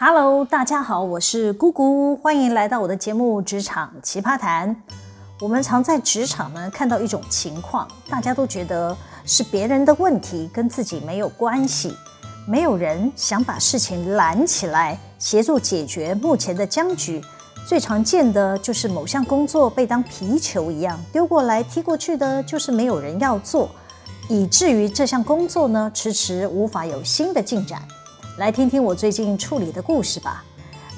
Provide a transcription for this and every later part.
Hello，大家好，我是姑姑，欢迎来到我的节目《职场奇葩谈》。我们常在职场呢看到一种情况，大家都觉得是别人的问题，跟自己没有关系，没有人想把事情揽起来协助解决目前的僵局。最常见的就是某项工作被当皮球一样丢过来踢过去的，就是没有人要做，以至于这项工作呢迟迟无法有新的进展。来听听我最近处理的故事吧。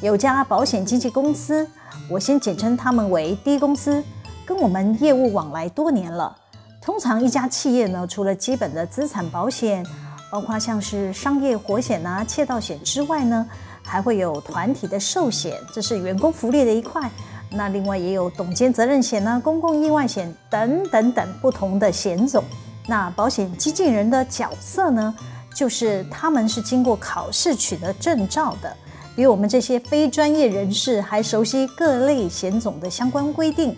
有家保险经纪公司，我先简称他们为 D 公司，跟我们业务往来多年了。通常一家企业呢，除了基本的资产保险，包括像是商业活险啊、窃盗险之外呢，还会有团体的寿险，这是员工福利的一块。那另外也有董监责任险啊、公共意外险等等等不同的险种。那保险经纪人的角色呢？就是他们是经过考试取得证照的，比我们这些非专业人士还熟悉各类险种的相关规定。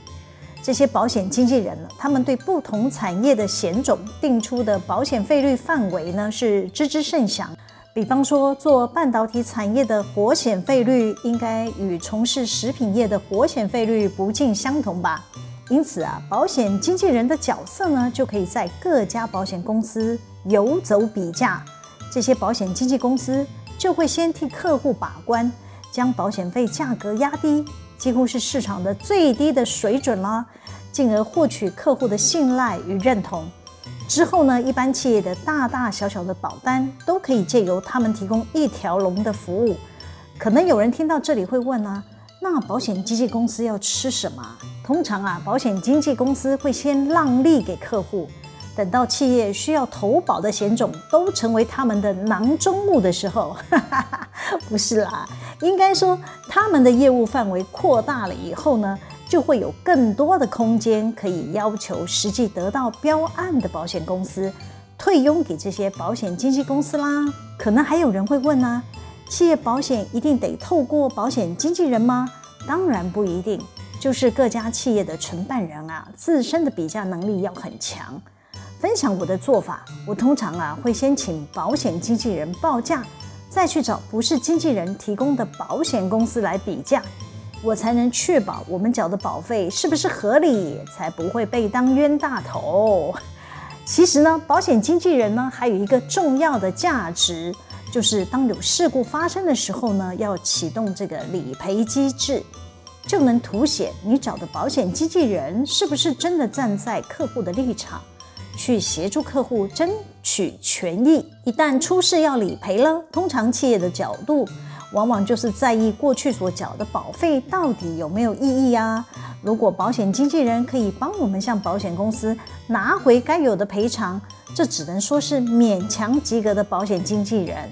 这些保险经纪人呢，他们对不同产业的险种定出的保险费率范围呢是知之甚详。比方说，做半导体产业的活险费率应该与从事食品业的活险费率不尽相同吧？因此啊，保险经纪人的角色呢，就可以在各家保险公司游走比价。这些保险经纪公司就会先替客户把关，将保险费价格压低，几乎是市场的最低的水准啦，进而获取客户的信赖与认同。之后呢，一般企业的大大小小的保单都可以借由他们提供一条龙的服务。可能有人听到这里会问啊，那保险经纪公司要吃什么？通常啊，保险经纪公司会先让利给客户，等到企业需要投保的险种都成为他们的囊中物的时候，不是啦，应该说他们的业务范围扩大了以后呢，就会有更多的空间可以要求实际得到标案的保险公司退佣给这些保险经纪公司啦。可能还有人会问啊，企业保险一定得透过保险经纪人吗？当然不一定。就是各家企业的承办人啊，自身的比价能力要很强。分享我的做法，我通常啊会先请保险经纪人报价，再去找不是经纪人提供的保险公司来比价，我才能确保我们缴的保费是不是合理，才不会被当冤大头。其实呢，保险经纪人呢还有一个重要的价值，就是当有事故发生的时候呢，要启动这个理赔机制。就能凸显你找的保险经纪人是不是真的站在客户的立场，去协助客户争取权益。一旦出事要理赔了，通常企业的角度往往就是在意过去所缴的保费到底有没有意义啊。如果保险经纪人可以帮我们向保险公司拿回该有的赔偿，这只能说是勉强及格的保险经纪人。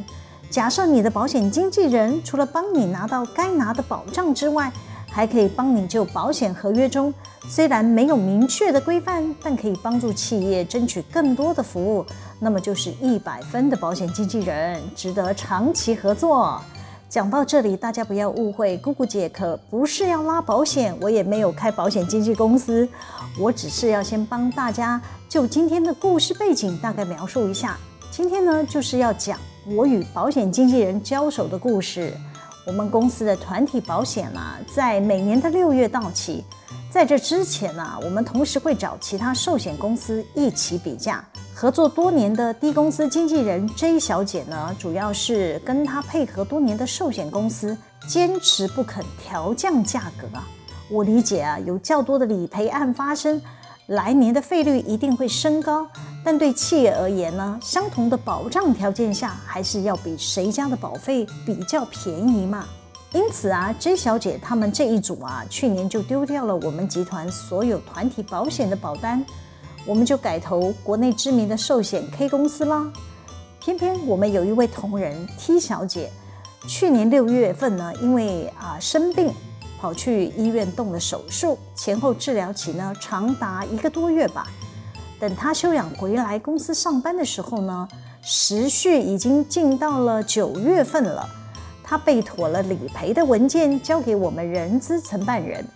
假设你的保险经纪人除了帮你拿到该拿的保障之外，还可以帮你就保险合约中，虽然没有明确的规范，但可以帮助企业争取更多的服务，那么就是一百分的保险经纪人，值得长期合作。讲到这里，大家不要误会，姑姑姐可不是要拉保险，我也没有开保险经纪公司，我只是要先帮大家就今天的故事背景大概描述一下。今天呢，就是要讲我与保险经纪人交手的故事。我们公司的团体保险啊，在每年的六月到期。在这之前呢，我们同时会找其他寿险公司一起比价。合作多年的 D 公司经纪人 J 小姐呢，主要是跟她配合多年的寿险公司坚持不肯调降价格啊。我理解啊，有较多的理赔案发生，来年的费率一定会升高。但对企业而言呢，相同的保障条件下，还是要比谁家的保费比较便宜嘛。因此啊，J 小姐他们这一组啊，去年就丢掉了我们集团所有团体保险的保单，我们就改投国内知名的寿险 K 公司啦。偏偏我们有一位同仁 T 小姐，去年六月份呢，因为啊生病，跑去医院动了手术，前后治疗期呢长达一个多月吧。等他休养回来公司上班的时候呢，时序已经进到了九月份了。他备妥了理赔的文件，交给我们人资承办人。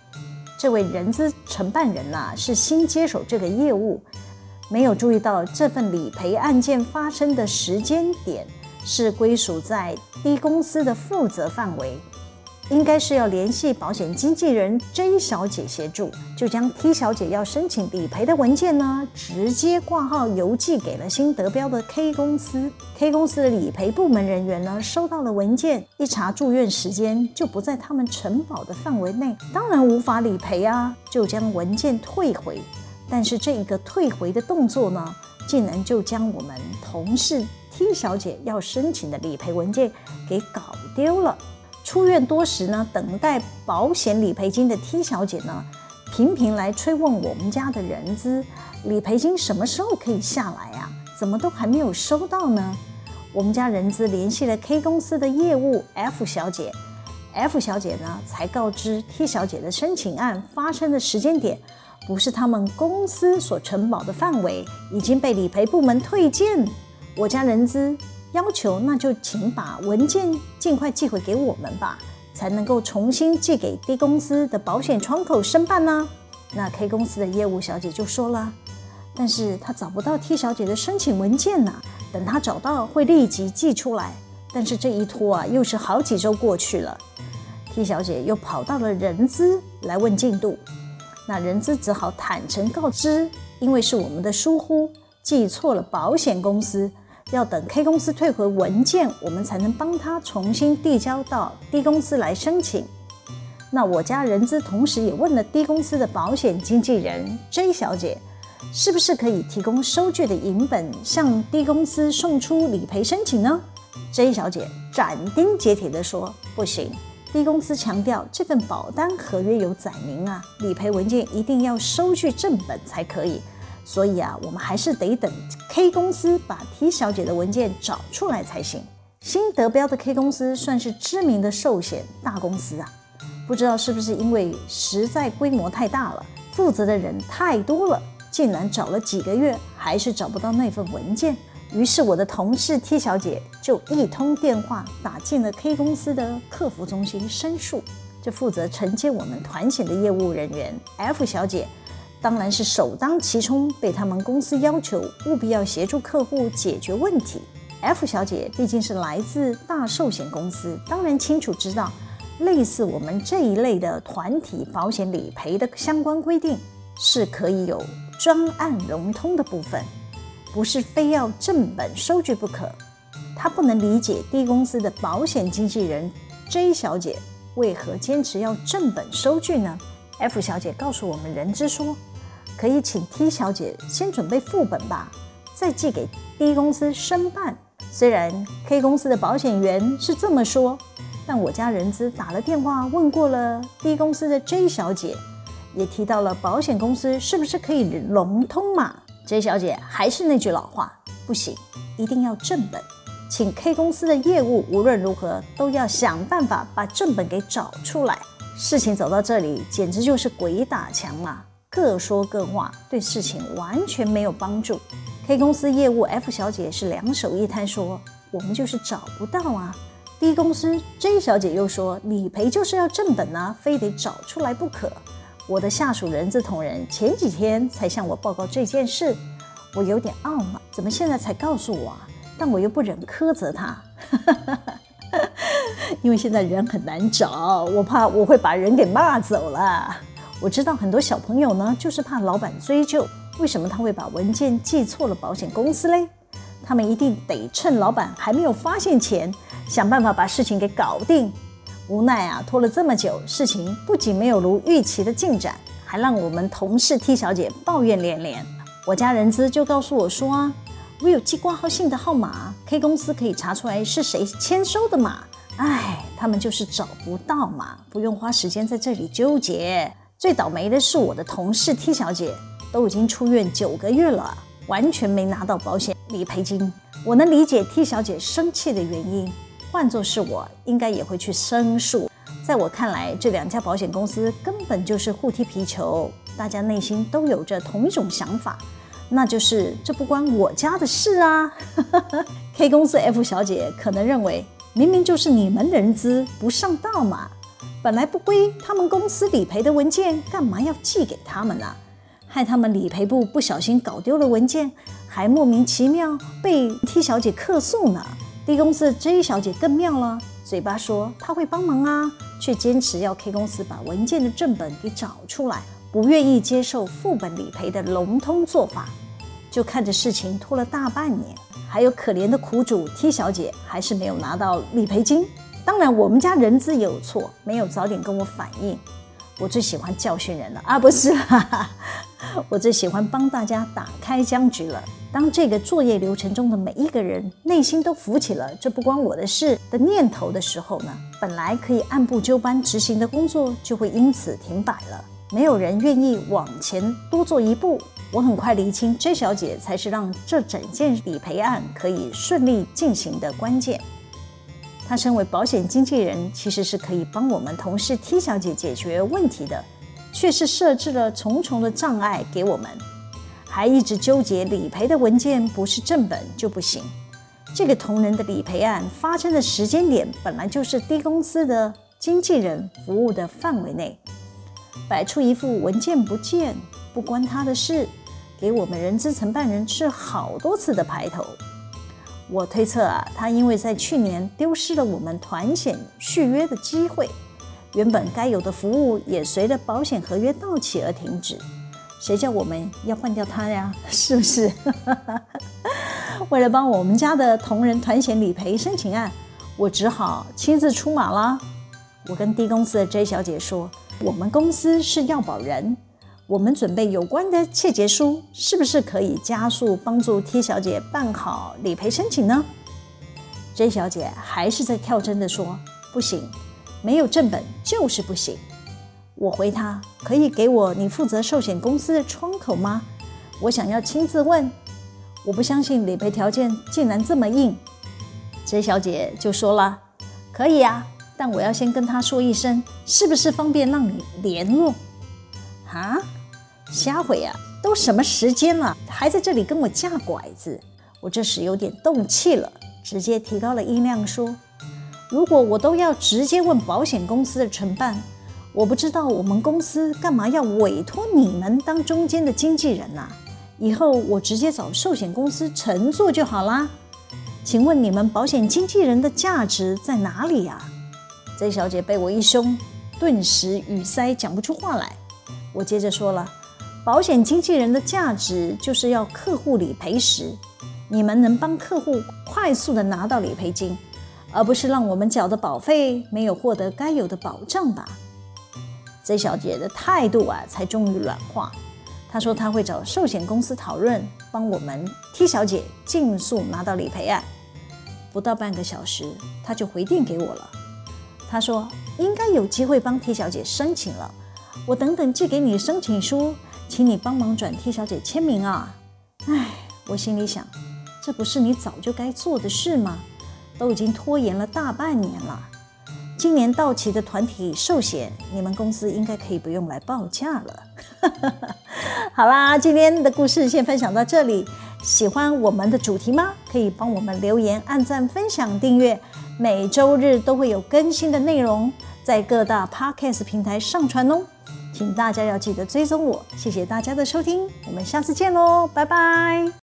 这位人资承办人呐、是新接手这个业务，没有注意到这份理赔案件发生的时间点是归属在 D 公司的负责范围。应该是要联系保险经纪人 J 小姐协助，就将 T 小姐要申请理赔的文件呢，直接挂号邮寄给了新得标的 K 公司。K 公司的理赔部门人员呢，收到了文件，一查住院时间就不在他们承保的范围内，当然无法理赔啊，就将文件退回。但是这一个退回的动作呢，竟然就将我们同事 T 小姐要申请的理赔文件给搞丢了。出院多时呢，等待保险理赔金的 T 小姐呢，频频来催问我们家的人资，理赔金什么时候可以下来啊？怎么都还没有收到呢？我们家人资联系了 K 公司的业务 F 小姐，F 小姐呢才告知 T 小姐的申请案发生的时间点，不是他们公司所承保的范围，已经被理赔部门退件。我家人资。要求，那就请把文件尽快寄回给我们吧，才能够重新寄给 D 公司的保险窗口申办呢。那 K 公司的业务小姐就说了，但是她找不到 T 小姐的申请文件呢，等她找到会立即寄出来。但是这一拖啊，又是好几周过去了，T 小姐又跑到了人资来问进度，那人资只好坦诚告知，因为是我们的疏忽，寄错了保险公司。要等 K 公司退回文件，我们才能帮他重新递交到 D 公司来申请。那我家人资同时也问了 D 公司的保险经纪人 J 小姐，是不是可以提供收据的影本向 D 公司送出理赔申请呢？J 小姐斩钉截铁地说：“不行，D 公司强调这份保单合约有载明啊，理赔文件一定要收据正本才可以。”所以啊，我们还是得等 K 公司把 T 小姐的文件找出来才行。新得标的 K 公司算是知名的寿险大公司啊，不知道是不是因为实在规模太大了，负责的人太多了，竟然找了几个月还是找不到那份文件。于是我的同事 T 小姐就一通电话打进了 K 公司的客服中心申诉。这负责承接我们团险的业务人员 F 小姐。当然是首当其冲，被他们公司要求务必要协助客户解决问题。F 小姐毕竟是来自大寿险公司，当然清楚知道，类似我们这一类的团体保险理赔的相关规定，是可以有专案融通的部分，不是非要正本收据不可。她不能理解 D 公司的保险经纪人 J 小姐为何坚持要正本收据呢？F 小姐告诉我们人资说。可以请 T 小姐先准备副本吧，再寄给 D 公司申办。虽然 K 公司的保险员是这么说，但我家人资打了电话问过了 D 公司的 J 小姐，也提到了保险公司是不是可以融通嘛？J 小姐还是那句老话，不行，一定要正本，请 K 公司的业务无论如何都要想办法把正本给找出来。事情走到这里，简直就是鬼打墙嘛！各说各话，对事情完全没有帮助。K 公司业务 F 小姐是两手一摊，说我们就是找不到啊。D 公司 J 小姐又说理赔就是要正本啊，非得找出来不可。我的下属人资同仁前几天才向我报告这件事，我有点懊恼，怎么现在才告诉我啊？但我又不忍苛责他，因为现在人很难找，我怕我会把人给骂走了。我知道很多小朋友呢，就是怕老板追究，为什么他会把文件寄错了保险公司嘞？他们一定得趁老板还没有发现前，想办法把事情给搞定。无奈啊，拖了这么久，事情不仅没有如预期的进展，还让我们同事 T 小姐抱怨连连。我家人资就告诉我说啊，我有寄挂号信的号码，K 公司可以查出来是谁签收的嘛。唉，他们就是找不到嘛，不用花时间在这里纠结。最倒霉的是我的同事 T 小姐，都已经出院九个月了，完全没拿到保险理赔金。我能理解 T 小姐生气的原因，换作是我，应该也会去申诉。在我看来，这两家保险公司根本就是互踢皮球，大家内心都有着同一种想法，那就是这不关我家的事啊。K 公司 F 小姐可能认为，明明就是你们人资不上道嘛。本来不归他们公司理赔的文件，干嘛要寄给他们呢？害他们理赔部不小心搞丢了文件，还莫名其妙被 T 小姐客诉呢。D 公司 J 小姐更妙了，嘴巴说她会帮忙啊，却坚持要 K 公司把文件的正本给找出来，不愿意接受副本理赔的笼统做法，就看着事情拖了大半年。还有可怜的苦主 T 小姐，还是没有拿到理赔金。当然，我们家人资也有错，没有早点跟我反映。我最喜欢教训人了啊，不是哈哈，我最喜欢帮大家打开僵局了。当这个作业流程中的每一个人内心都浮起了“这不关我的事”的念头的时候呢，本来可以按部就班执行的工作就会因此停摆了。没有人愿意往前多做一步。我很快厘清，J 小姐才是让这整件理赔案可以顺利进行的关键。她身为保险经纪人，其实是可以帮我们同事 T 小姐解决问题的，却是设置了重重的障碍给我们，还一直纠结理赔的文件不是正本就不行。这个同仁的理赔案发生的时间点，本来就是 D 公司的经纪人服务的范围内，摆出一副文件不见不关他的事，给我们人资承办人吃好多次的排头。我推测啊，他因为在去年丢失了我们团险续约的机会，原本该有的服务也随着保险合约到期而停止。谁叫我们要换掉他呀？是不是？为了帮我们家的同仁团险理赔申请案，我只好亲自出马了。我跟 D 公司的 J 小姐说，我们公司是要保人。我们准备有关的切结书，是不是可以加速帮助 T 小姐办好理赔申请呢？J 小姐还是在跳针的说：“不行，没有正本就是不行。”我回她：“可以给我你负责寿险公司的窗口吗？我想要亲自问。我不相信理赔条件竟然这么硬。”J 小姐就说了：“可以啊，但我要先跟他说一声，是不是方便让你联络？”啊？瞎回呀！都什么时间了，还在这里跟我架拐子？我这时有点动气了，直接提高了音量说：“如果我都要直接问保险公司的承办，我不知道我们公司干嘛要委托你们当中间的经纪人呐？以后我直接找寿险公司承做就好啦。请问你们保险经纪人的价值在哪里呀这小姐被我一凶，顿时语塞，讲不出话来。我接着说了。保险经纪人的价值就是要客户理赔时，你们能帮客户快速的拿到理赔金，而不是让我们缴的保费没有获得该有的保障吧？J 小姐的态度啊，才终于软化。她说她会找寿险公司讨论，帮我们 T 小姐尽速拿到理赔案。不到半个小时，她就回电给我了。她说应该有机会帮 T 小姐申请了，我等等寄给你申请书。请你帮忙转替小姐签名啊！唉，我心里想，这不是你早就该做的事吗？都已经拖延了大半年了。今年到期的团体寿险，你们公司应该可以不用来报价了。好啦，今天的故事先分享到这里。喜欢我们的主题吗？可以帮我们留言、按赞、分享、订阅。每周日都会有更新的内容，在各大 Podcast 平台上传哦。请大家要记得追踪我，谢谢大家的收听，我们下次见喽，拜拜。